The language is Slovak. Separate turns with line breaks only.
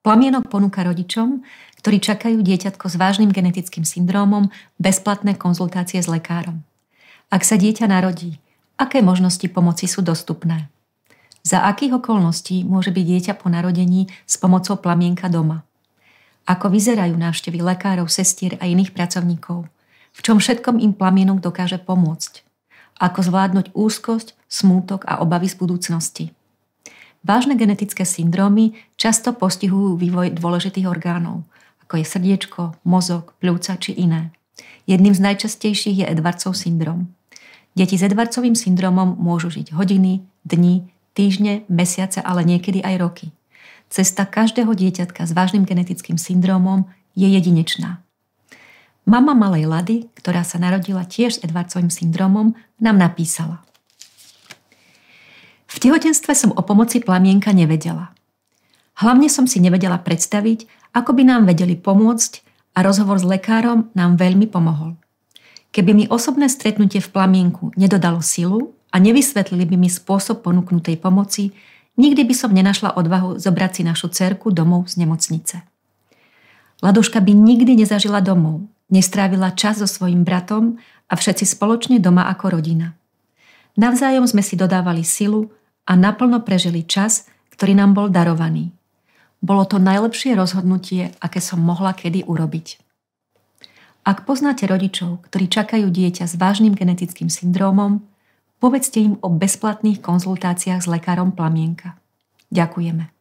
Plamienok ponúka rodičom, ktorí čakajú dieťatko s vážnym genetickým syndrómom, bezplatné konzultácie s lekárom. Ak sa dieťa narodí, aké možnosti pomoci sú dostupné? Za akých okolností môže byť dieťa po narodení s pomocou plamienka doma? Ako vyzerajú návštevy lekárov, sestier a iných pracovníkov? V čom všetkom im plamienok dokáže pomôcť? Ako zvládnuť úzkosť, smútok a obavy z budúcnosti. Vážne genetické syndrómy často postihujú vývoj dôležitých orgánov, ako je srdiečko, mozog, pľúca či iné. Jedným z najčastejších je Edwardsov syndrom. Deti s Edwardsovým syndromom môžu žiť hodiny, dni, týždne, mesiace, ale niekedy aj roky. Cesta každého dieťatka s vážnym genetickým syndrómom je jedinečná. Mama malej Lady, ktorá sa narodila tiež s Edwardsovým syndromom, nám napísala. V tehotenstve som o pomoci plamienka nevedela. Hlavne som si nevedela predstaviť, ako by nám vedeli pomôcť a rozhovor s lekárom nám veľmi pomohol. Keby mi osobné stretnutie v plamienku nedodalo silu a nevysvetlili by mi spôsob ponúknutej pomoci, nikdy by som nenašla odvahu zobrať si našu cerku domov z nemocnice. Laduška by nikdy nezažila domov, Nestrávila čas so svojim bratom a všetci spoločne doma ako rodina. Navzájom sme si dodávali silu a naplno prežili čas, ktorý nám bol darovaný. Bolo to najlepšie rozhodnutie, aké som mohla kedy urobiť. Ak poznáte rodičov, ktorí čakajú dieťa s vážnym genetickým syndrómom, povedzte im o bezplatných konzultáciách s lekárom Plamienka. Ďakujeme.